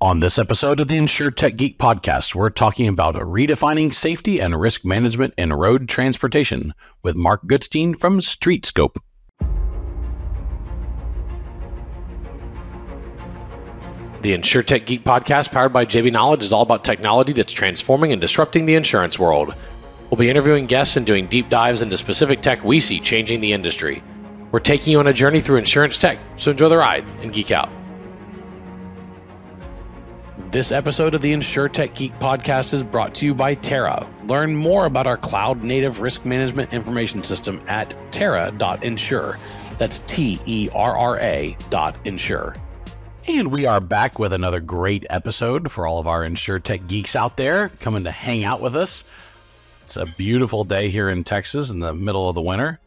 On this episode of the Insure Tech Geek podcast, we're talking about redefining safety and risk management in road transportation with Mark Goodstein from StreetScope. The InsureTech Geek podcast, powered by JB Knowledge, is all about technology that's transforming and disrupting the insurance world. We'll be interviewing guests and doing deep dives into specific tech we see changing the industry. We're taking you on a journey through insurance tech, so enjoy the ride and geek out. This episode of the InsureTech Geek podcast is brought to you by Terra. Learn more about our cloud native risk management information system at terra.insure. That's T E R R A dot insure. And we are back with another great episode for all of our InsureTech geeks out there coming to hang out with us. It's a beautiful day here in Texas in the middle of the winter.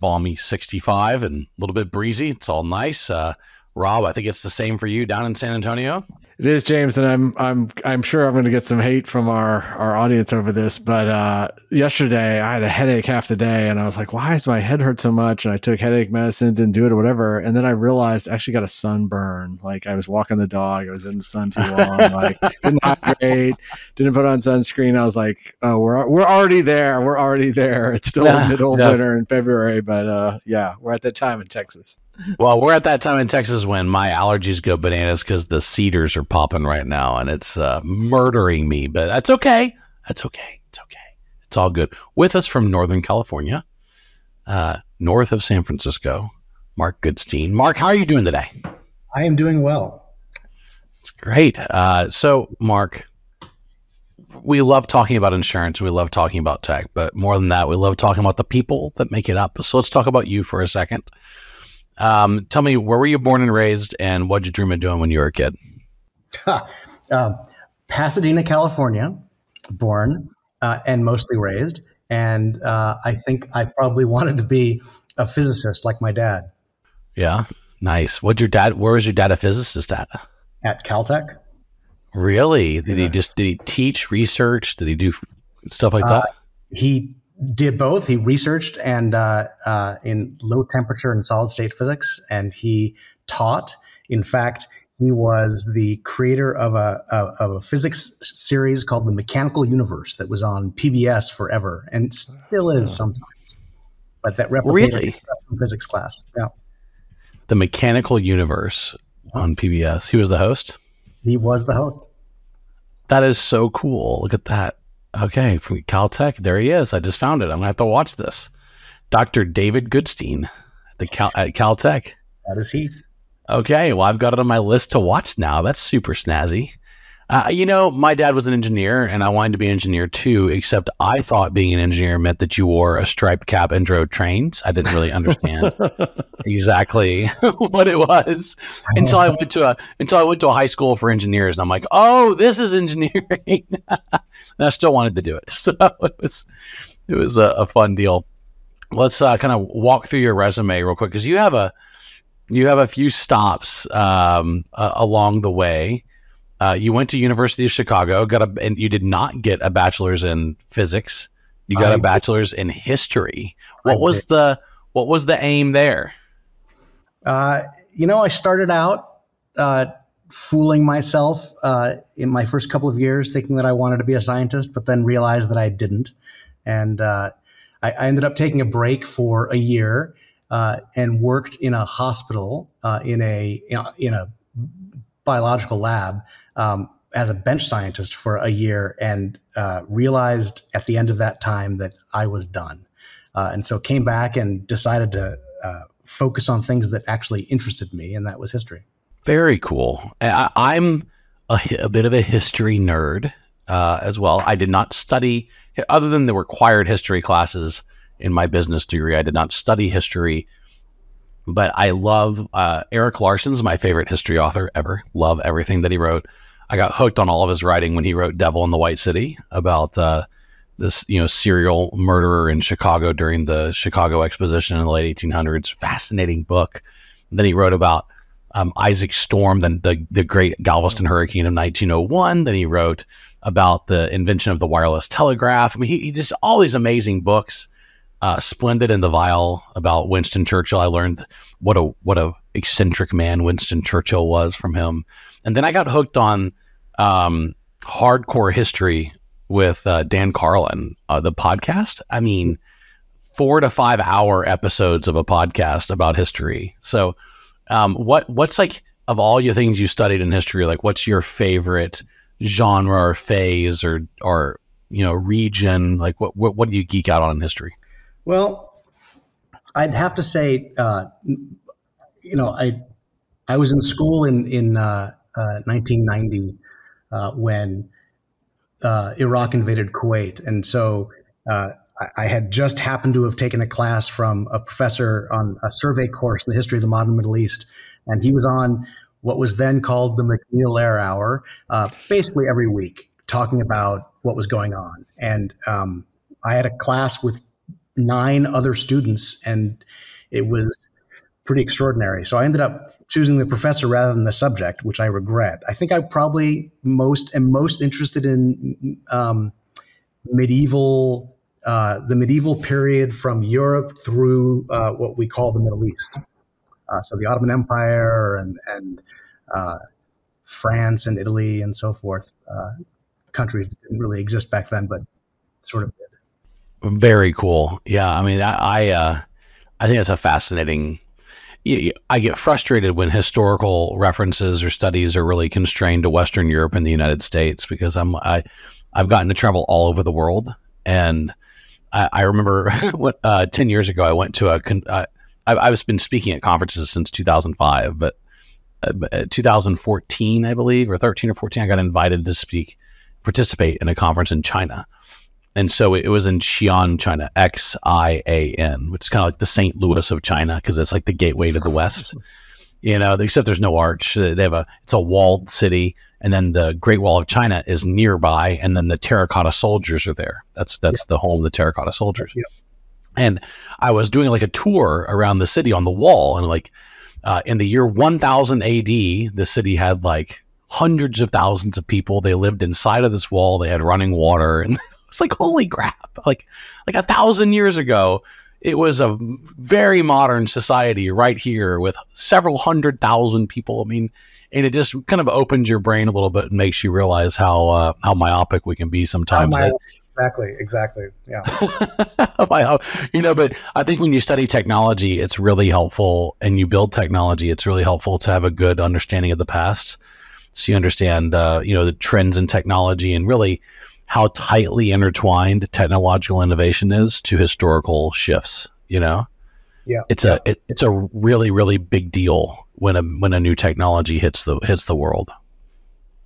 Balmy 65 and a little bit breezy. It's all nice. Uh, Rob, I think it's the same for you down in San Antonio. It is, James, and I'm I'm I'm sure I'm going to get some hate from our our audience over this. But uh, yesterday I had a headache half the day, and I was like, "Why is my head hurt so much?" And I took headache medicine, didn't do it or whatever. And then I realized I actually got a sunburn. Like I was walking the dog, I was in the sun too long, like didn't hydrate, didn't put on sunscreen. I was like, "Oh, we're we're already there. We're already there. It's still nah, middle no. winter in February, but uh, yeah, we're at that time in Texas." Well, we're at that time in Texas when my allergies go bananas because the cedars are popping right now and it's uh, murdering me. But that's okay. That's okay. It's okay. It's all good. With us from Northern California, uh, north of San Francisco, Mark Goodstein. Mark, how are you doing today? I am doing well. It's great. Uh, so, Mark, we love talking about insurance. We love talking about tech, but more than that, we love talking about the people that make it up. So let's talk about you for a second. Um, tell me, where were you born and raised, and what did you dream of doing when you were a kid? uh, Pasadena, California, born uh, and mostly raised. And uh, I think I probably wanted to be a physicist like my dad. Yeah, nice. What your dad? Where was your dad a physicist at? At Caltech. Really? Did yeah. he just did he teach research? Did he do stuff like that? Uh, he did both. He researched and uh, uh, in low temperature and solid state physics, and he taught. In fact, he was the creator of a, of a physics series called The Mechanical Universe that was on PBS forever and still is sometimes. But that replicated really? physics class. Yeah. The Mechanical Universe on PBS. He was the host. He was the host. That is so cool. Look at that. Okay, from Caltech. There he is. I just found it. I'm gonna have to watch this. Dr. David Goodstein at the Cal- at Caltech. That is he. Okay, well, I've got it on my list to watch now. That's super snazzy. Uh, you know, my dad was an engineer, and I wanted to be an engineer too. Except I thought being an engineer meant that you wore a striped cap and drove trains. I didn't really understand exactly what it was until I went to a until I went to a high school for engineers, and I'm like, oh, this is engineering. and I still wanted to do it. So it was it was a, a fun deal. Let's uh, kind of walk through your resume real quick because you have a you have a few stops um, uh, along the way. Uh, you went to University of Chicago, got a, and you did not get a bachelor's in physics. You got I a bachelor's did. in history. What I was did. the what was the aim there? Uh, you know, I started out uh, fooling myself uh, in my first couple of years, thinking that I wanted to be a scientist, but then realized that I didn't. And uh, I, I, ended up taking a break for a year uh, and worked in a hospital uh, in a in a biological lab um, as a bench scientist for a year, and uh, realized at the end of that time that I was done. Uh, and so came back and decided to focus on things that actually interested me, and that was history. Very cool. I, am a, a, bit of a history nerd uh, as well. I did not study, other than the required history classes in my business degree, I did not study history. But I love uh, Erik Larson's my favorite history author ever. Love everything that he wrote. I got hooked on all of his writing when he wrote Devil in the White City about uh, this, you know, serial murderer in Chicago during the Chicago Exposition in the late 1800s. Fascinating book. And then he wrote about um, Isaac Storm, then the, the great Galveston hurricane of 1901. Then he wrote about the invention of the wireless telegraph. I mean, he, he just all these amazing books. Uh, Splendid and the Vile about Winston Churchill. I learned what a what a eccentric man Winston Churchill was from him. and then I got hooked on um, hardcore history with uh, Dan Carlin, uh, the podcast. I mean, four to five hour episodes of a podcast about history. So, um, what what's like of all your things you studied in history? Like, what's your favorite genre or phase or or you know region? Like, what what, what do you geek out on in history? Well, I'd have to say, uh, you know, I I was in school in in uh, 1990 uh, when uh, Iraq invaded Kuwait, and so uh, I had just happened to have taken a class from a professor on a survey course in the history of the modern Middle East, and he was on what was then called the MacNeil-Lehrer Hour, uh, basically every week, talking about what was going on. And um, I had a class with nine other students, and it was pretty extraordinary. So I ended up choosing the professor rather than the subject, which I regret. I think I probably most am most interested in um, medieval uh, the medieval period from Europe through uh, what we call the Middle East. Uh, so the Ottoman Empire and, and uh, France and Italy and so forth, uh, countries that didn't really exist back then, but sort of did. Very cool. Yeah, I mean, I I, I think it's a fascinating. I get frustrated when historical references or studies are really constrained to Western Europe and the United States because I'm I I've gotten to travel all over the world and I, I remember what, uh, 10 years ago, I went to a, con- uh, I, I've been speaking at conferences since 2005, but uh, uh 2014, I believe, or 13 or 14, I got invited to speak, participate in a conference in China. And so it was in Xi'an, China, X I A N, which is kind of like the St. Louis of China because it's like the gateway to the West. You know, except there's no arch. They have a, it's a walled city and then the Great Wall of China is nearby, and then the terracotta soldiers are there. That's that's the home of the terracotta soldiers. And I was doing like a tour around the city on the wall, and like uh, in the year 1000 AD, the city had like hundreds of thousands of people. They lived inside of this wall. They had running water, and it's like holy crap! Like like a thousand years ago, it was a very modern society right here with several hundred thousand people. I mean, and it just kind of opens your brain a little bit and makes you realize how uh, how myopic we can be sometimes. exactly, exactly. Yeah. you know, but I think when you study technology, it's really helpful, and you build technology, it's really helpful to have a good understanding of the past, so you understand, uh, you know, the trends in technology and really how tightly intertwined technological innovation is to historical shifts. You know. Yeah. It's yeah. a it, it's a really really big deal when a when a new technology hits the hits the world,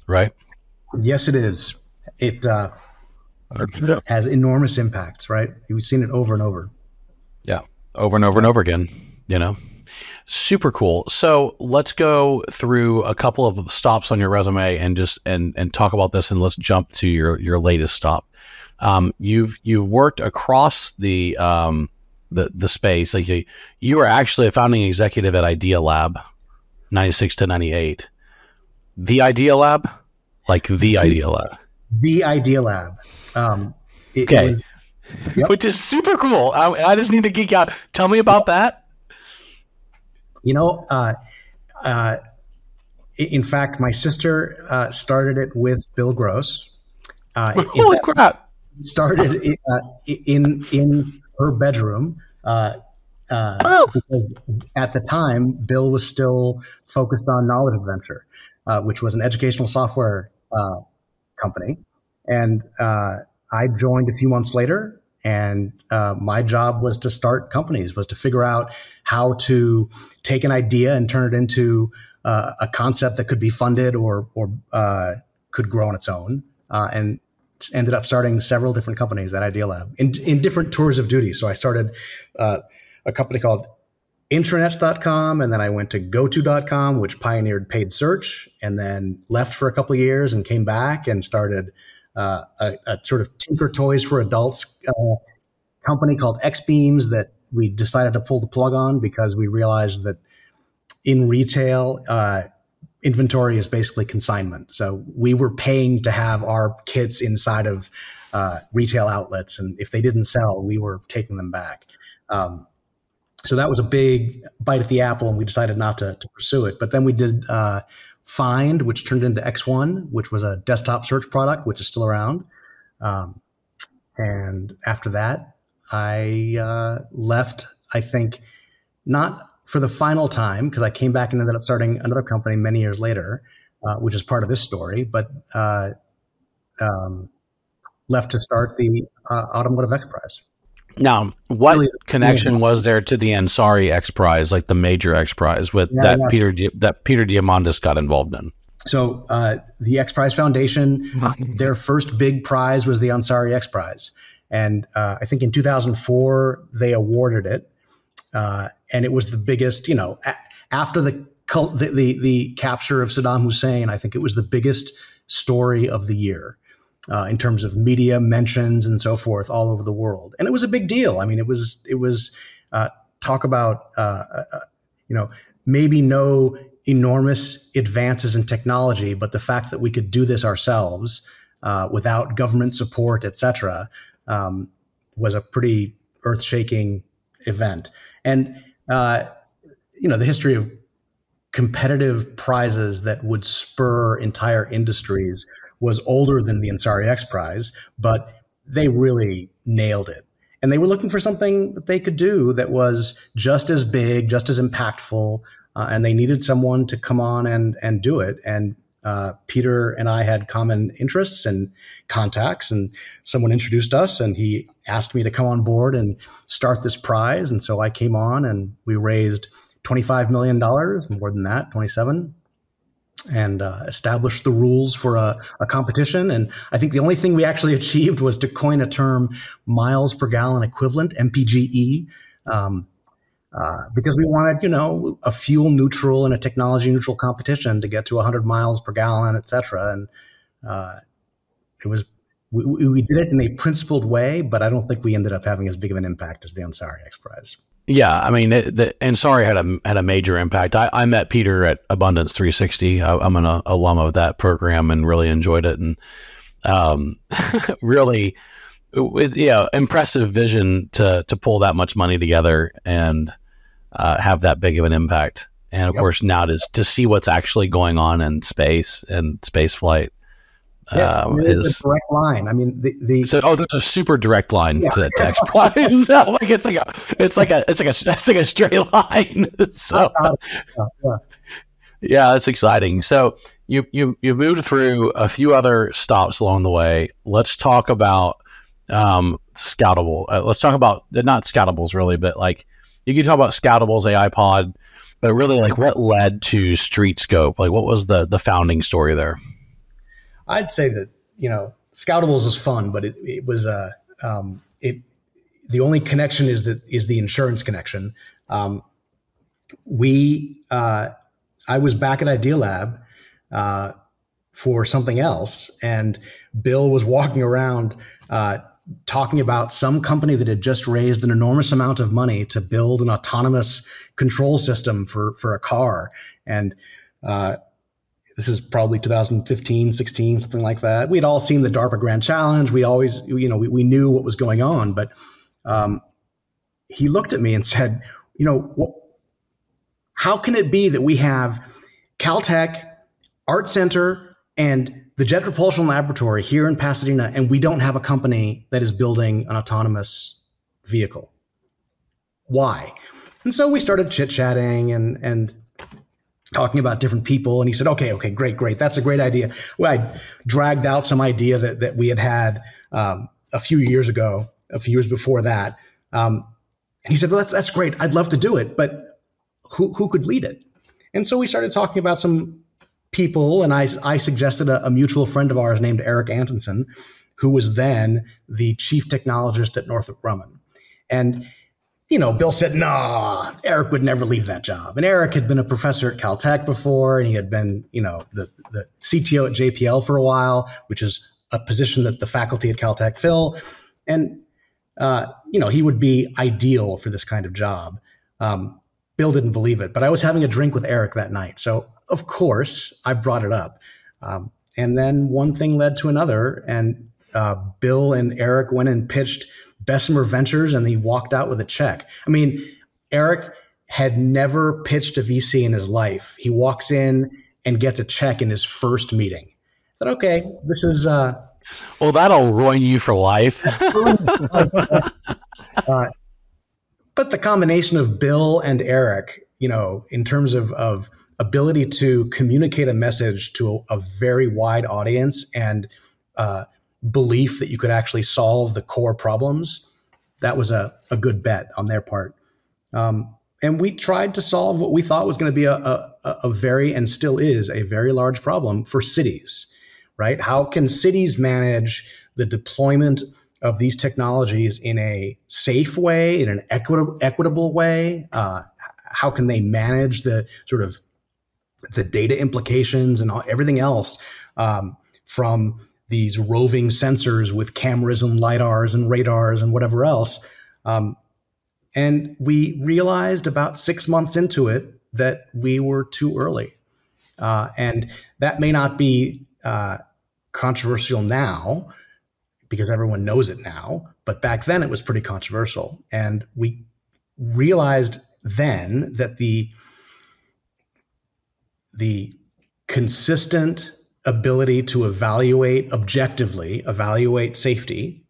right? Yes, it is. It uh, has enormous impacts, right? We've seen it over and over. Yeah, over and over and over again. You know, super cool. So let's go through a couple of stops on your resume and just and and talk about this, and let's jump to your your latest stop. Um, you've you've worked across the um, the the space. Like you, you were actually a founding executive at Idealab, 96 to 98. The Idealab? Like the Idealab. The Idealab. Um, it, okay. It was, yep. Which is super cool. I, I, just need to geek out. Tell me about that. You know, uh, uh, in fact, my sister uh, started it with Bill Gross. Uh, Holy crap! Started in, uh, in in her bedroom. Uh, uh, oh. because at the time Bill was still focused on Knowledge Adventure, uh, which was an educational software uh, company, and uh, I joined a few months later. And uh, my job was to start companies, was to figure out how to take an idea and turn it into uh, a concept that could be funded or or could grow on its own, and ended up starting several different companies at Idealab in, in different tours of duty. So I started uh, a company called intranets.com and then I went to goto.com which pioneered paid search and then left for a couple of years and came back and started uh, a, a, sort of tinker toys for adults uh, company called Xbeams that we decided to pull the plug on because we realized that in retail uh, inventory is basically consignment so we were paying to have our kits inside of uh, retail outlets and if they didn't sell we were taking them back um, so that was a big bite at the apple, and we decided not to, to pursue it. But then we did uh, Find, which turned into X1, which was a desktop search product, which is still around. Um, and after that, I uh, left, I think, not for the final time, because I came back and ended up starting another company many years later, uh, which is part of this story, but uh, um, left to start the uh, Automotive X Prize. Now, what really, connection yeah. was there to the Ansari X Prize, like the major X Prize, with yeah, that yes. Peter that Peter Diamandis got involved in? So, uh, the X Prize Foundation, their first big prize was the Ansari X Prize, and uh, I think in 2004 they awarded it, uh, and it was the biggest. You know, a- after the, the the the capture of Saddam Hussein, I think it was the biggest story of the year uh, in terms of media mentions and so forth all over the world. And it was a big deal. I mean, it was it was uh, talk about uh, uh, you know maybe no enormous advances in technology, but the fact that we could do this ourselves uh, without government support, et cetera, um, was a pretty earth shaking event. And you know the history of competitive prizes that would spur entire industries was older than the Ansari X Prize, but they really nailed it. And they were looking for something that they could do that was just as big, just as impactful, uh, and they needed someone to come on and and do it. And uh, Peter and I had common interests and contacts, and someone introduced us, and he asked me to come on board and start this prize. And so I came on, and we raised twenty five million dollars, more than that, twenty seven and uh, establish the rules for a, a, competition. And I think the only thing we actually achieved was to coin a term miles per gallon equivalent, MPGE, um, uh, because we wanted, you know, a fuel neutral and a technology neutral competition to get to 100 miles per gallon, et cetera. And uh, it was, we, we, did it in a principled way, but I don't think we ended up having as big of an impact as the Ansari X Prize. Yeah, I mean, it, the, Ansari had a had a major impact. I, I met Peter at Abundance 360. I, am an alum of that program and really enjoyed it, and um, really, with yeah, impressive vision to to pull that much money together and uh, have that big of an impact. And of yep. course, now to to see what's actually going on in space and space flight yeah, um, it's is, a direct line. I mean, the, the so oh, there's a super direct line yeah. to the text price. like it's like a, it's like a, it's like a, it's like a straight line. so, yeah. yeah, that's exciting. So you you you've moved through a few other stops along the way. Let's talk about um, Scoutable. Uh, let's talk about not Scoutables really, but like you can talk about Scoutables AI Pod, but really like what led to StreetScope. Like what was the the founding story there? I'd say that you know Scoutables is fun, but it, it was a uh, um, it. The only connection is that is the insurance connection. Um, we uh, I was back at Idealab uh, for something else, and Bill was walking around uh, talking about some company that had just raised an enormous amount of money to build an autonomous control system for for a car, and uh, this is probably 2015, 16, something like that. We had all seen the DARPA Grand Challenge. We always, you know, we, we knew what was going on. But um, he looked at me and said, you know, how can it be that we have Caltech, Art Center, and the Jet Propulsion Laboratory here in Pasadena, and we don't have a company that is building an autonomous vehicle? Why? And so we started chit chatting and and talking about different people. And he said, okay, okay, great, great. That's a great idea. Well, I dragged out some idea that, that we had had um, a few years ago, a few years before that. Um, and he said, well, that's, that's great. I'd love to do it, but who, who could lead it? And so we started talking about some people. And I, I suggested a, a mutual friend of ours named Eric Antonsson, who was then the chief technologist at Northrop Grumman. And you know, Bill said, nah, Eric would never leave that job. And Eric had been a professor at Caltech before, and he had been, you know, the, the CTO at JPL for a while, which is a position that the faculty at Caltech fill. And, uh, you know, he would be ideal for this kind of job. Um, Bill didn't believe it, but I was having a drink with Eric that night. So, of course, I brought it up. Um, and then one thing led to another. And uh, Bill and Eric went and pitched – Bessemer Ventures and he walked out with a check. I mean, Eric had never pitched a VC in his life. He walks in and gets a check in his first meeting. I said, okay, this is. Uh, well, that'll ruin you for life. uh, but the combination of Bill and Eric, you know, in terms of, of ability to communicate a message to a, a very wide audience and uh, belief that you could actually solve the core problems, that was a, a good bet on their part. Um, and we tried to solve what we thought was going to be a, a, a very and still is a very large problem for cities, right? How can cities manage the deployment of these technologies in a safe way, in an equitable, equitable way? Uh, how can they manage the sort of the data implications and all, everything else um, from these roving sensors with cameras and lidars and radars and whatever else. Um, and we realized about six months into it that we were too early. Uh, and that may not be uh, controversial now because everyone knows it now, but back then it was pretty controversial. And we realized then that the the consistent ability to evaluate objectively, evaluate safety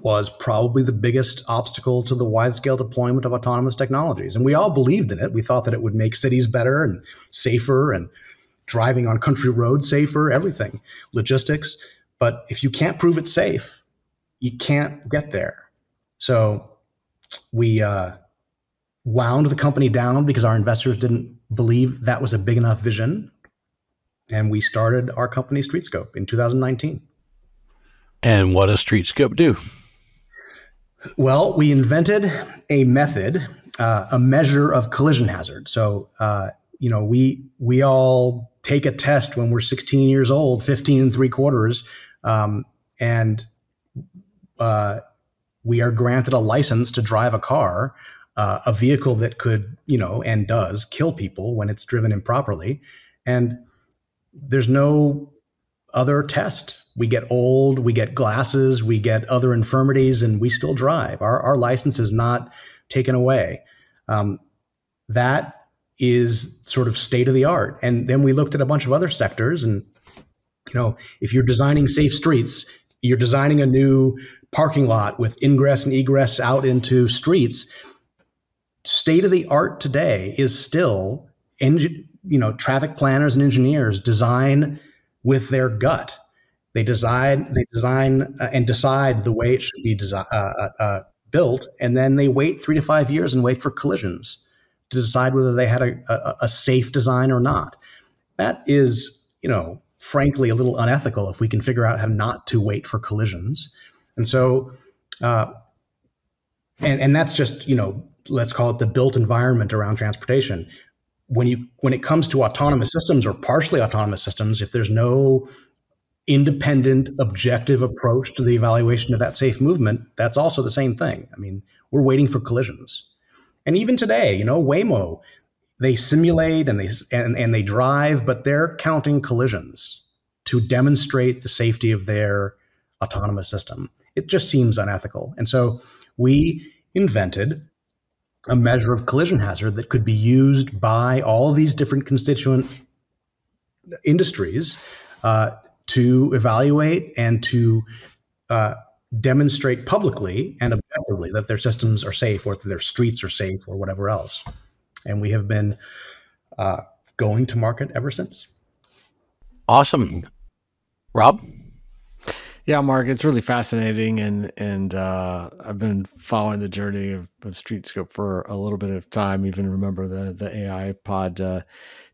was probably the biggest obstacle to the wide scale deployment of autonomous technologies. And we all believed in it. We thought that it would make cities better and safer and driving on country roads safer, everything, logistics. But if you can't prove it safe, you can't get there. So we uh, wound the company down because our investors didn't believe that was a big enough vision. And we started our company StreetScope in 2019. And what does StreetScope do? Well, we invented a method, uh, a measure of collision hazard. So, uh, you know, we we all take a test when we're 16 years old, 15 and three quarters, um, and uh, we are granted a license to drive a car uh, a vehicle that could, you know, and does kill people when it's driven improperly. And there's no other test. We get old, we get glasses, we get other infirmities, and we still drive. Our, our license is not taken away. Um, that is sort of state of the art. And then we looked at a bunch of other sectors, and you know, if you're designing safe streets, you're designing a new parking lot with ingress and egress out into streets state of the art today is still you know, traffic planners and engineers design with their gut. They design, they design uh, and decide the way it should be desi- uh, uh, uh, built, and then they wait three to five years and wait for collisions to decide whether they had a, a, a safe design or not. That is, you know, frankly, a little unethical if we can figure out how not to wait for collisions. And so, uh, and and that's just you know let's call it the built environment around transportation. When you when it comes to autonomous systems or partially autonomous systems, if there's no independent, objective approach to the evaluation of that safe movement, that's also the same thing. I mean, we're waiting for collisions. And even today, you know, Waymo, they simulate and they and, and they drive, but they're counting collisions to demonstrate the safety of their autonomous system. It just seems unethical. And so we invented a measure of collision hazard that could be used by all these different constituent industries uh, to evaluate and to uh, demonstrate publicly and objectively that their systems are safe or that their streets are safe or whatever else. And we have been uh, going to market ever since. Awesome. Rob? Yeah, Mark, it's really fascinating, and and uh, I've been following the journey of, of StreetScope for a little bit of time. Even remember the the AI pod uh,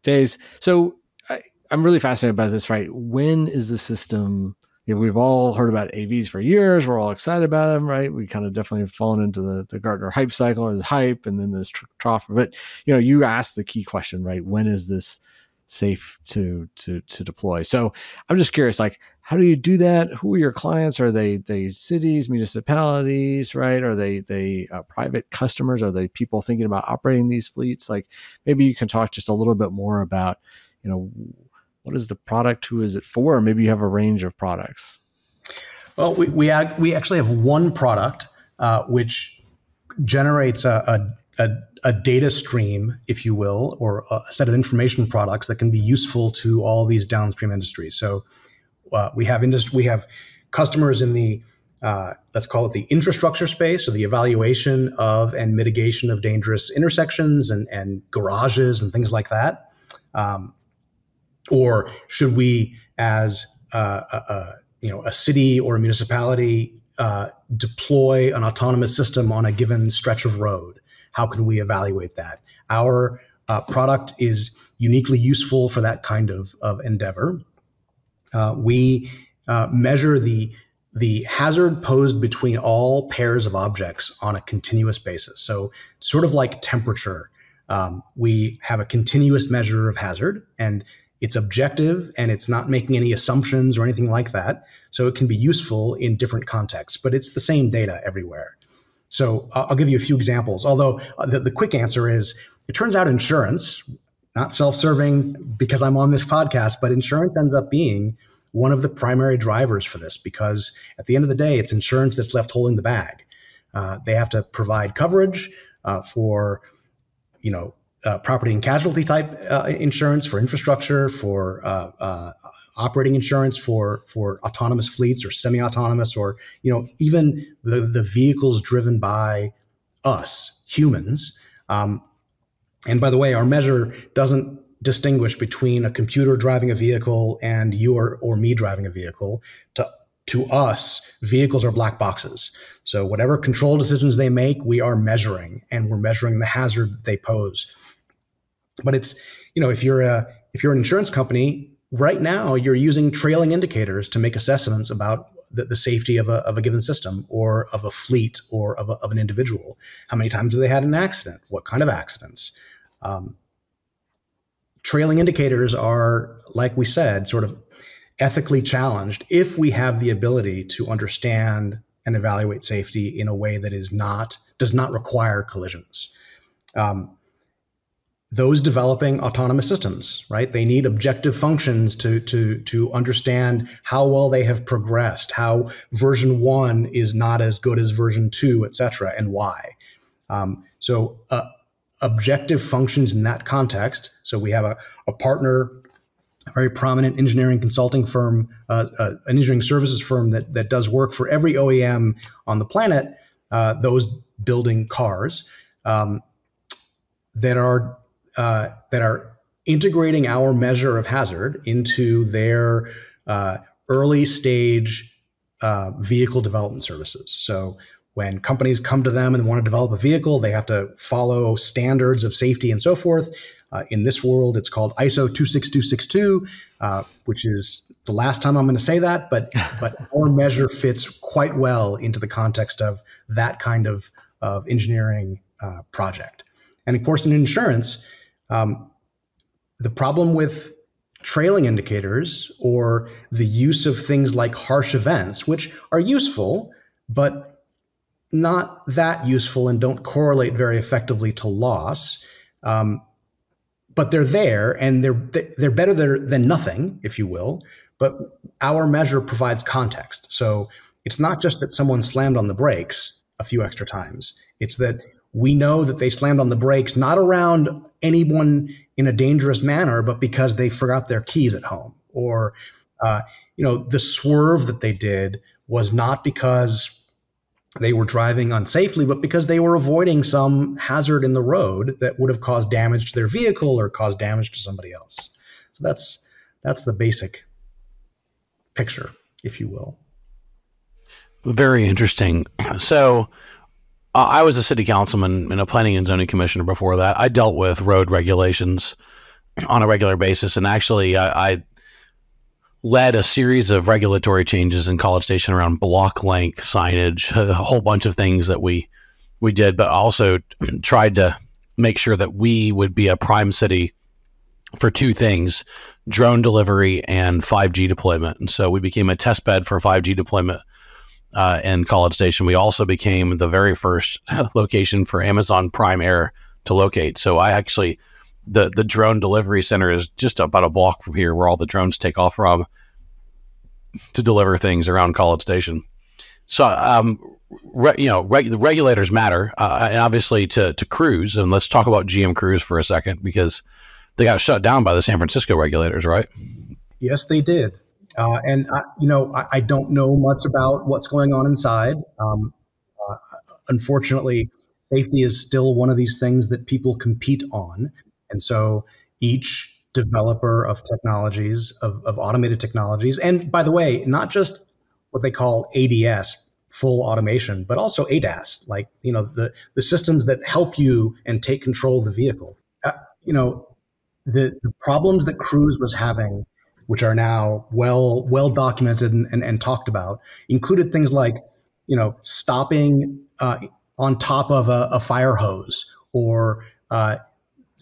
days. So I, I'm really fascinated by this. Right, when is the system? You know, we've all heard about AVs for years. We're all excited about them, right? We kind of definitely have fallen into the, the Gartner hype cycle or this hype and then this tr- trough. But, you know, you asked the key question, right? When is this safe to to to deploy. So I'm just curious, like, how do you do that? Who are your clients? Are they they cities, municipalities, right? Are they they uh, private customers? Are they people thinking about operating these fleets? Like, maybe you can talk just a little bit more about, you know, what is the product? Who is it for? Maybe you have a range of products. Well, we we, we actually have one product uh, which generates a, a, a, a data stream, if you will, or a set of information products that can be useful to all these downstream industries. So uh, we have industry, we have customers in the uh, let's call it the infrastructure space or the evaluation of and mitigation of dangerous intersections and, and garages and things like that. Um, or should we, as uh, a, a, you know, a city or a municipality, uh, deploy an autonomous system on a given stretch of road? How can we evaluate that? Our uh, product is uniquely useful for that kind of, of endeavor. Uh, we uh, measure the the hazard posed between all pairs of objects on a continuous basis. So, sort of like temperature, um, we have a continuous measure of hazard, and it's objective and it's not making any assumptions or anything like that. So, it can be useful in different contexts, but it's the same data everywhere. So I'll give you a few examples. Although uh, the, the quick answer is it turns out insurance, not self serving because I'm on this podcast, but insurance ends up being one of the primary drivers for this because at the end of the day, it's insurance that's left holding the bag. Uh, they have to provide coverage uh, for, you know, uh, property and casualty type uh, insurance for infrastructure, for uh, uh, operating insurance for for autonomous fleets or semi-autonomous or you know even the the vehicles driven by us humans. Um, and by the way our measure doesn't distinguish between a computer driving a vehicle and you or, or me driving a vehicle. To to us vehicles are black boxes. So whatever control decisions they make we are measuring and we're measuring the hazard they pose but it's you know if you're a if you're an insurance company right now you're using trailing indicators to make assessments about the, the safety of a, of a given system or of a fleet or of, a, of an individual. How many times have they had an accident? What kind of accidents? Um, trailing indicators are, like we said, sort of ethically challenged if we have the ability to understand and evaluate safety in a way that is not does not require collisions. Um, those developing autonomous systems, right? They need objective functions to to to understand how well they have progressed, how version one is not as good as version two, et cetera, and why. Um, so, uh, objective functions in that context. So, we have a, a partner, a very prominent engineering consulting firm, uh, uh, an engineering services firm that that does work for every OEM on the planet. Uh, those building cars um, that are uh, that are integrating our measure of hazard into their uh, early stage uh, vehicle development services. So when companies come to them and want to develop a vehicle, they have to follow standards of safety and so forth. Uh, in this world, it's called ISO 26262, uh, which is the last time I'm going to say that, but but our measure fits quite well into the context of that kind of of engineering uh, project. And of course, in insurance, um, the problem with trailing indicators or the use of things like harsh events, which are useful, but not that useful and don't correlate very effectively to loss. Um, but they're there and they're they're better than nothing, if you will. But our measure provides context. So it's not just that someone slammed on the brakes a few extra times. It's that we know that they slammed on the brakes not around anyone in a dangerous manner, but because they forgot their keys at home, or uh, you know, the swerve that they did was not because they were driving unsafely, but because they were avoiding some hazard in the road that would have caused damage to their vehicle or caused damage to somebody else. So that's that's the basic picture, if you will. Very interesting. So uh, I was a city councilman and a planning and zoning commissioner before that. I dealt with road regulations on a regular basis, and actually, I, I led a series of regulatory changes in College Station around block length signage, a whole bunch of things that we we did, but also tried to make sure that we would be a prime city for two things: drone delivery and 5G deployment. And so we became a test bed for 5G deployment uh, in College Station. We also became the very first location for Amazon Prime Air to locate. So I actually the the drone delivery center is just about a block from here, where all the drones take off from to deliver things around College Station. So um, re, you know, reg, the regulators matter, uh, and obviously to to Cruise. And let's talk about GM Cruise for a second because they got shut down by the San Francisco regulators, right? Yes, they did. Uh, and I, you know, I, I, don't know much about what's going on inside. Um, uh, unfortunately, safety is still one of these things that people compete on, and so each developer of technologies of, of automated technologies, and by the way, not just what they call ADS, full automation, but also ADAS, like you know the the systems that help you and take control of the vehicle. Uh, you know, the, the problems that Cruise was having, which are now well well documented and, and, and talked about, included things like you know stopping uh, on top of a, a fire hose or uh,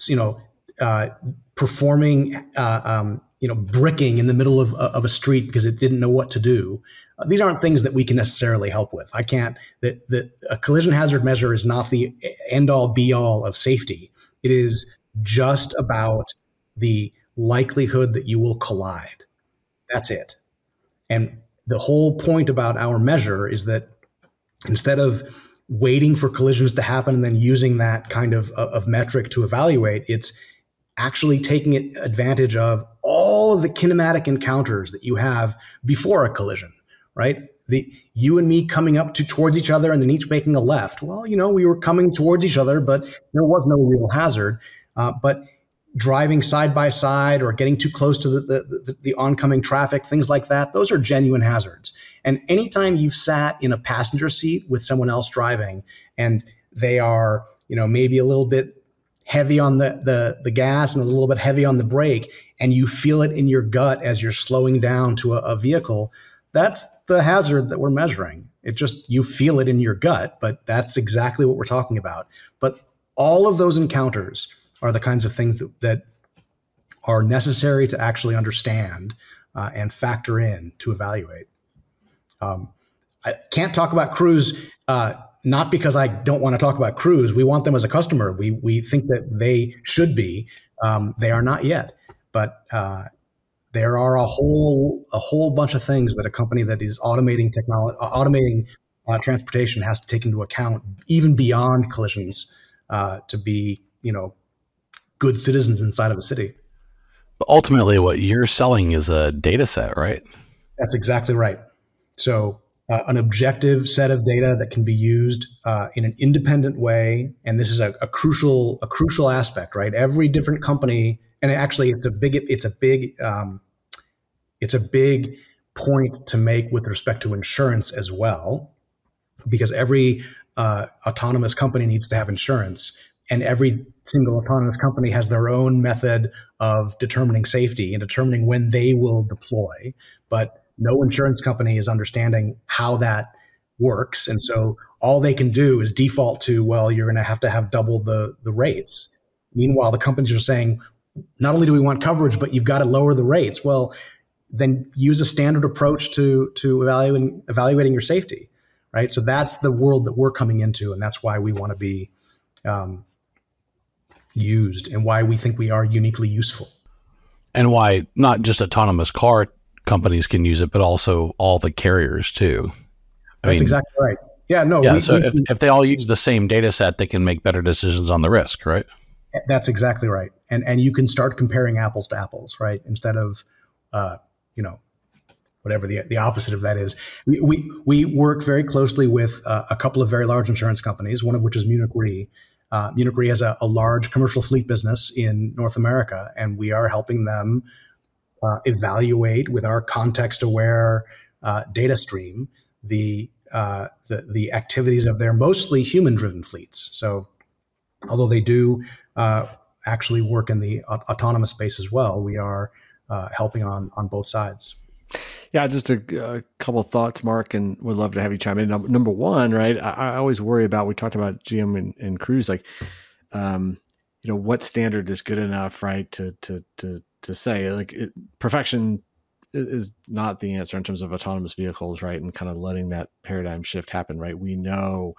you know uh, performing uh, um, you know bricking in the middle of, of a street because it didn't know what to do uh, these aren't things that we can necessarily help with. I can't, that, that a collision hazard measure is not the end all be all of safety. It is just about the likelihood that you will collide. That's it. And the whole point about our measure is that instead of waiting for collisions to happen and then using that kind of, of metric to evaluate, it's actually taking advantage of all of the kinematic encounters that you have before a collision right? The you and me coming up to towards each other and then each making a left. Well, you know, we were coming towards each other, but there was no real hazard. Uh, but driving side by side or getting too close to the, the, the, the, oncoming traffic, things like that, those are genuine hazards. And anytime you've sat in a passenger seat with someone else driving and they are, you know, maybe a little bit heavy on the, the, the gas and a little bit heavy on the brake, and you feel it in your gut as you're slowing down to a, a vehicle, that's the hazard that we're measuring. It just, you feel it in your gut, but that's exactly what we're talking about. But all of those encounters are the kinds of things that, that are necessary to actually understand uh, and factor in to evaluate. Um, I can't talk about Cruise, uh, not because I don't want to talk about Cruise. We want them as a customer. We we think that they should be. Um, they are not yet, but uh, there are a whole a whole bunch of things that a company that is automating technology, uh, automating uh, transportation has to take into account, even beyond collisions, uh, to be you know good citizens inside of a city. But ultimately, what you're selling is a data set, right? That's exactly right. So, uh, an objective set of data that can be used uh, in an independent way, and this is a, a, crucial a crucial aspect, right? Every different company and actually it's a big it's a big um, it's a big point to make with respect to insurance as well because every uh, autonomous company needs to have insurance and every single autonomous company has their own method of determining safety and determining when they will deploy but no insurance company is understanding how that works and so all they can do is default to well you're going to have to have double the the rates meanwhile the companies are saying not only do we want coverage, but you've got to lower the rates. Well, then use a standard approach to to evaluating evaluating your safety, right? So that's the world that we're coming into, and that's why we want to be um, used, and why we think we are uniquely useful, and why not just autonomous car companies can use it, but also all the carriers too. I that's mean, exactly right. Yeah, no. Yeah. We, so we, if, if they all use the same data set, they can make better decisions on the risk, right? That's exactly right. And and you can start comparing apples to apples, right? Instead of uh, you know, whatever the the opposite of that is. We we, we work very closely with uh, a couple of very large insurance companies, one of which is Munich Re. Uh, Munich Re has a, a, large commercial fleet business in North America, and we are helping them uh, evaluate with our context aware uh, data stream the, uh, the the activities of their mostly human driven fleets. So, although they do uh, actually work in the autonomous space as well. We are uh, helping on on both sides. Yeah, just a, a couple thoughts, Mark, and would love to have you chime in. Number one, right? I, I always worry about. We talked about GM and, and Cruise, like, um, you know, what standard is good enough, right? To to to to say like it, perfection is not the answer in terms of autonomous vehicles, right? And kind of letting that paradigm shift happen, right? We know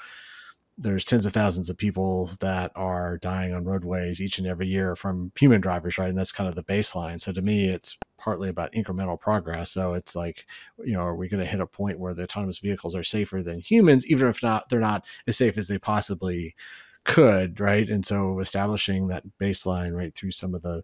there's tens of thousands of people that are dying on roadways each and every year from human drivers, right? And that's kind of the baseline. So to me, it's partly about incremental progress. So it's like, you know, are we going to hit a point where the autonomous vehicles are safer than humans, even if not they're not as safe as they possibly could, right? And so establishing that baseline right through some of the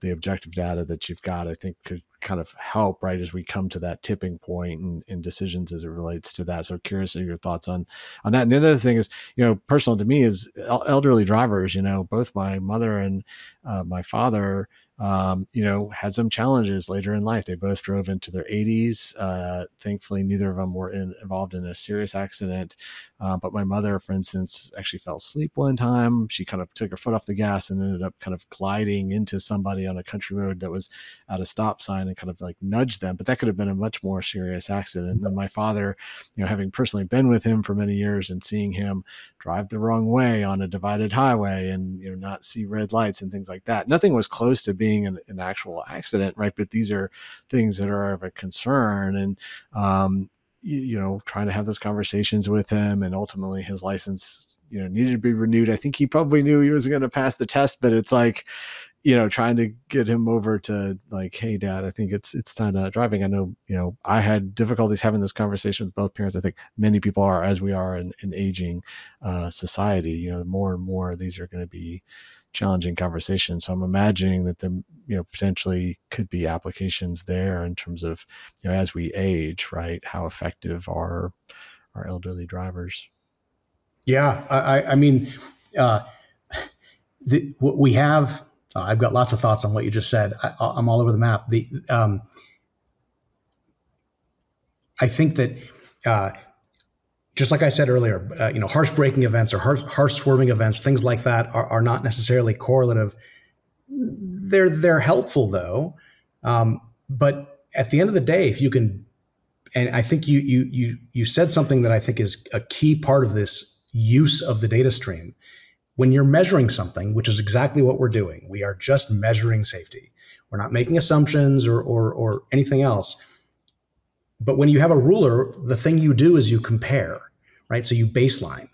the objective data that you've got, I think could kind of help right as we come to that tipping point and, and decisions as it relates to that. So curious of your thoughts on on that. And the other thing is, you know, personal to me is elderly drivers. You know, both my mother and uh, my father um, you know, had some challenges later in life. They both drove into their 80s. Uh, thankfully, neither of them were in, involved in a serious accident. Uh, but my mother, for instance, actually fell asleep one time. She kind of took her foot off the gas and ended up kind of gliding into somebody on a country road that was at a stop sign and kind of like nudged them. But that could have been a much more serious accident. And my father, you know, having personally been with him for many years and seeing him drive the wrong way on a divided highway and you know not see red lights and things like that. Nothing was close to being an, an actual accident, right? But these are things that are of a concern, and um, you, you know, trying to have those conversations with him, and ultimately his license, you know, needed to be renewed. I think he probably knew he was going to pass the test, but it's like, you know, trying to get him over to like, hey, dad, I think it's it's time to driving. I know, you know, I had difficulties having this conversation with both parents. I think many people are, as we are in, an aging uh, society. You know, more and more these are going to be challenging conversation. So I'm imagining that there, you know, potentially could be applications there in terms of, you know, as we age, right? How effective are our elderly drivers? Yeah, I, I mean, uh, the, what we have uh, I've got lots of thoughts on what you just said. I, am all over the map. The um, I think that uh, just like I said earlier, uh, you know, harsh braking events or harsh, harsh swerving events, things like that are, are, not necessarily correlative. They're they're helpful though, um, but at the end of the day, if you can, and I think you you you you said something that I think is a key part of this use of the data stream when you're measuring something, which is exactly what we're doing, we are just measuring safety. We're not making assumptions or, or, or anything else. But when you have a ruler, the thing you do is you compare, right? So you baseline.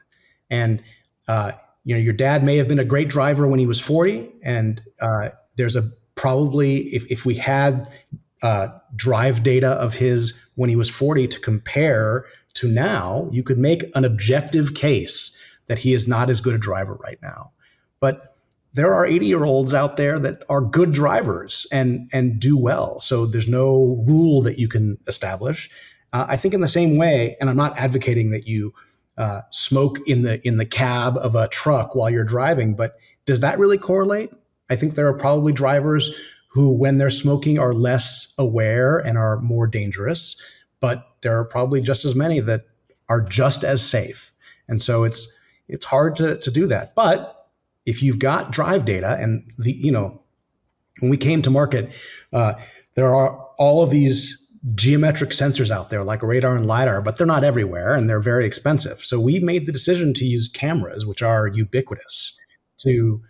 And, uh, you know, your dad may have been a great driver when he was 40. And uh, there's a probably, if, if we had uh, drive data of his when he was 40 to compare to now, you could make an objective case that he is not as good a driver right now. But there are 80 year olds out there that are good drivers and and do well. So there's no rule that you can establish. Uh, I think in the same way, and I'm not advocating that you uh, smoke in the in the cab of a truck while you're driving, but does that really correlate? I think there are probably drivers who, when they're smoking, are less aware and are more dangerous. But there are probably just as many that are just as safe. And so it's it's hard to, to do that. But if you've got drive data and the, you know, when we came to market, uh, there are all of these geometric sensors out there like radar and lidar but they're not everywhere and they're very expensive so we made the decision to use cameras which are ubiquitous to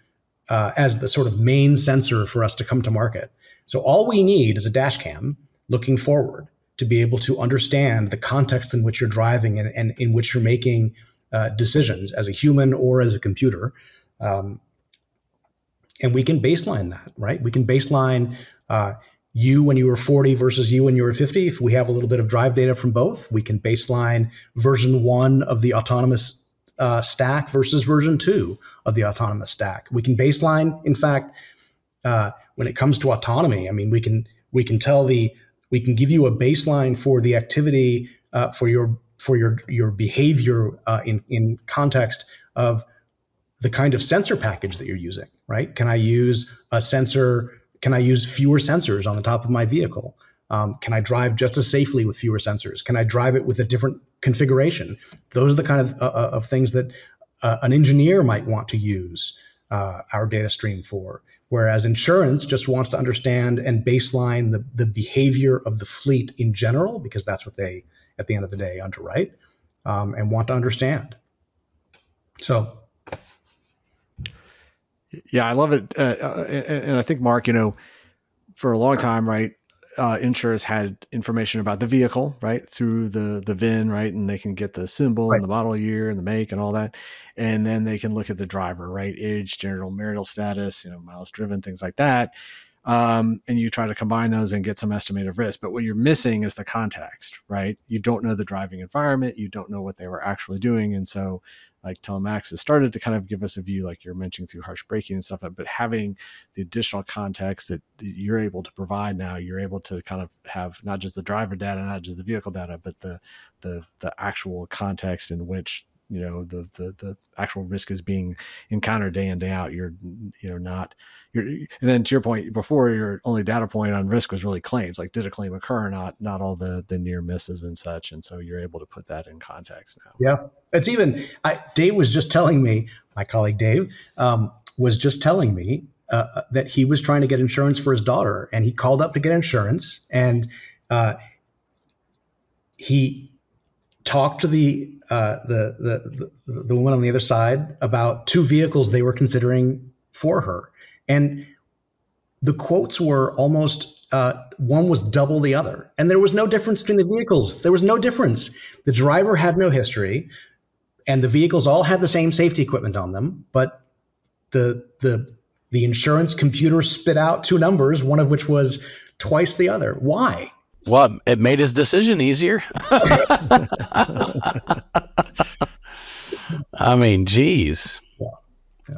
uh, as the sort of main sensor for us to come to market so all we need is a dash cam looking forward to be able to understand the context in which you're driving and, and in which you're making uh, decisions as a human or as a computer. Um, and we can baseline that, right? We can baseline uh, you when you were 40 versus you when you were 50. If we have a little bit of drive data from both, we can baseline version one of the autonomous uh, stack versus version two of the autonomous stack. We can baseline, in fact, uh, when it comes to autonomy. I mean, we can we can tell the we can give you a baseline for the activity uh, for your for your your behavior uh, in in context of the kind of sensor package that you're using. Right? Can I use a sensor? Can I use fewer sensors on the top of my vehicle? Um, can I drive just as safely with fewer sensors? Can I drive it with a different configuration? Those are the kind of uh, uh of things that uh, an engineer might want to use uh, our data stream for. Whereas insurance just wants to understand and baseline the, the behavior of the fleet in general, because that's what they at the end of the day underwrite um, and want to understand. So, yeah, I love it, uh, uh and I think Mark, you know, for a long time, right? uh, insurers had information about the vehicle, right, through the the VIN, right, and they can get the symbol right. and the model year and the make and all that, and then they can look at the driver, right, age, general marital status, you know, miles driven, things like that, um, and you try to combine those and get some estimate of risk. But what you're missing is the context, right? You don't know the driving environment, you don't know what they were actually doing, and so like telematics has started to kind of give us a view, like you're mentioning through harsh braking and stuff, but having the additional context that you're able to provide now, you're able to kind of have not just the driver data, not just the vehicle data, but the the the actual context in which you know the the the actual risk is being encountered day in day out. You're you know not you're and then to your point before your only data point on risk was really claims like did a claim occur or not not all the the near misses and such. And so you're able to put that in context now. Yeah. It's even I, dave was just telling me my colleague dave um, was just telling me uh, uh that he was trying to get insurance for his daughter and he called up to get insurance and uh, he talked to the uh, the, the, the the woman on the other side about two vehicles they were considering for her, and the quotes were almost uh, one was double the other, and there was no difference between the vehicles. There was no difference. The driver had no history, and the vehicles all had the same safety equipment on them, but the the the insurance computer spit out two numbers, one of which was twice the other. Why? Well, it made his decision easier. I mean, geez. Yeah. yeah.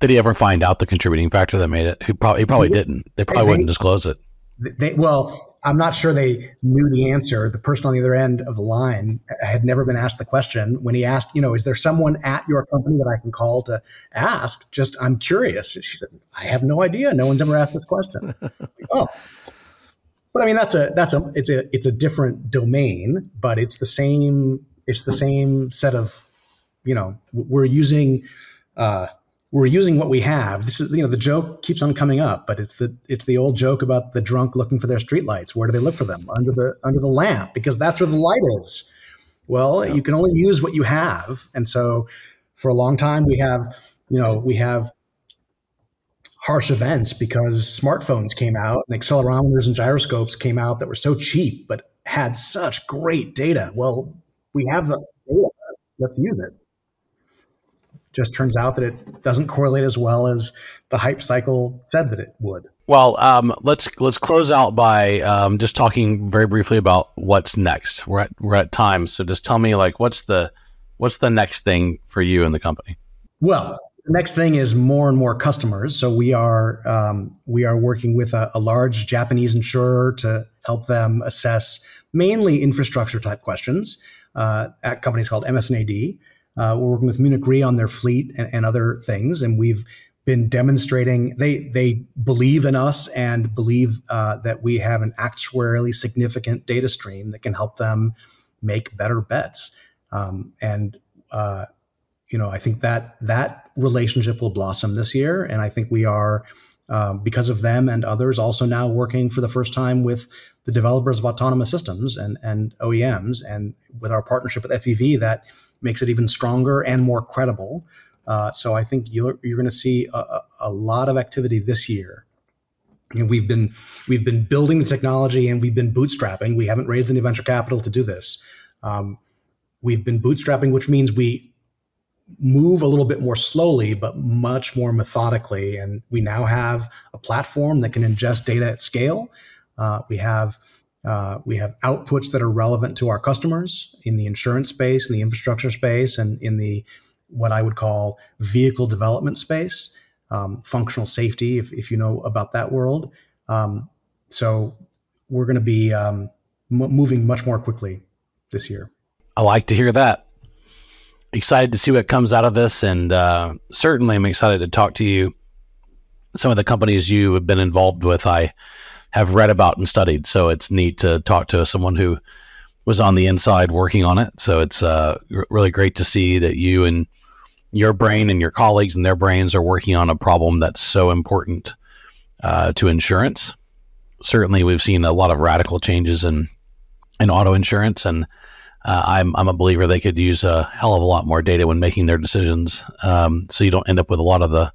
Did he ever find out the contributing factor that made it? He probably, he probably didn't. They probably they, wouldn't disclose it. They, well, I'm not sure they knew the answer. The person on the other end of the line had never been asked the question. When he asked, you know, is there someone at your company that I can call to ask? Just, I'm curious. She said, I have no idea. No one's ever asked this question. oh, but I mean, that's a that's a it's a it's a different domain, but it's the same it's the same set of you know we're using uh, we're using what we have. This is you know the joke keeps on coming up, but it's the it's the old joke about the drunk looking for their streetlights. Where do they look for them? Under the under the lamp because that's where the light is. Well, yeah. you can only use what you have, and so for a long time we have you know we have harsh events because smartphones came out and accelerometers and gyroscopes came out that were so cheap but had such great data. Well, we have the data. Let's use it. Just turns out that it doesn't correlate as well as the hype cycle said that it would. Well, um, let's let's close out by um, just talking very briefly about what's next. We're at we're at time, so just tell me like what's the what's the next thing for you and the company. Well, the next thing is more and more customers. So we are um, we are working with a, a, large Japanese insurer to help them assess mainly infrastructure type questions uh, at companies called MS&AD. Uh, we're working with Munich Re on their fleet and, and, other things, and we've been demonstrating they they believe in us and believe uh, that we have an actuarially significant data stream that can help them make better bets. Um, and uh, you know, I think that that relationship will blossom this year, and I think we are. Um, because of them and others, also now working for the first time with the developers of autonomous systems and, and OEMs, and with our partnership with FEV, that makes it even stronger and more credible. Uh, so I think you're you're going to see a, a, lot of activity this year. You know, we've been we've been building the technology and we've been bootstrapping. We haven't raised any venture capital to do this. Um, we've been bootstrapping, which means we move a little bit more slowly, but much more methodically. And we now have a platform that can ingest data at scale. Uh, we have uh, we have outputs that are relevant to our customers in the insurance space, in the infrastructure space, and in the what I would call vehicle development space, um, functional safety, if, if you know about that world. Um, so we're going to be um, m- moving much more quickly this year. I like to hear that excited to see what comes out of this, and uh, certainly I'm excited to talk to you. Some of the companies you have been involved with, I have read about and studied, so it's neat to talk to someone who was on the inside working on it. So it's uh, really great to see that you and your brain and your colleagues and their brains are working on a problem that's so important uh, to insurance. Certainly, we've seen a lot of radical changes in in auto insurance, and uh, I'm I'm a believer they could use a hell of a lot more data when making their decisions, um, so you don't end up with a lot of the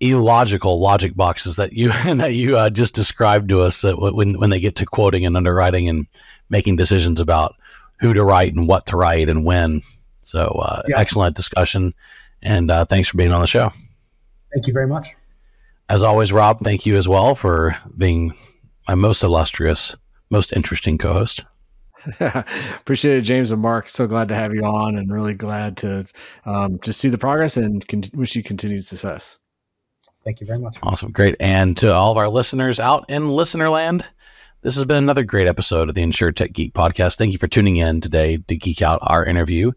illogical logic boxes that you that you uh, just described to us that when when they get to quoting and underwriting and making decisions about who to write and what to write and when. So uh, yeah. excellent discussion, and uh, thanks for being on the show. Thank you very much. As always, Rob, thank you as well for being my most illustrious, most interesting co-host. Appreciate it, James and Mark. So glad to have you on, and really glad to um, just see the progress and con- wish you continued success. Thank you very much. Awesome, great, and to all of our listeners out in listener land. This has been another great episode of the InsurTech Geek podcast. Thank you for tuning in today to geek out our interview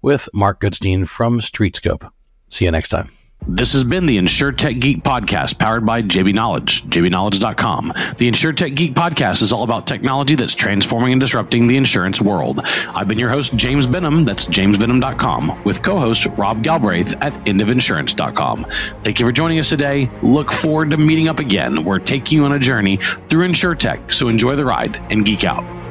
with Mark Goodstein from Streetscope. See you next time. This has been the InsurTech Geek Podcast powered by JB Knowledge, jbknowledge.com. The InsurTech Geek Podcast is all about technology that's transforming and disrupting the insurance world. I've been your host, James Benham, that's jamesbenham.com, with co host Rob Galbraith at endofinsurance.com. Thank you for joining us today. Look forward to meeting up again. We're taking you on a journey through InsurTech, so enjoy the ride and geek out.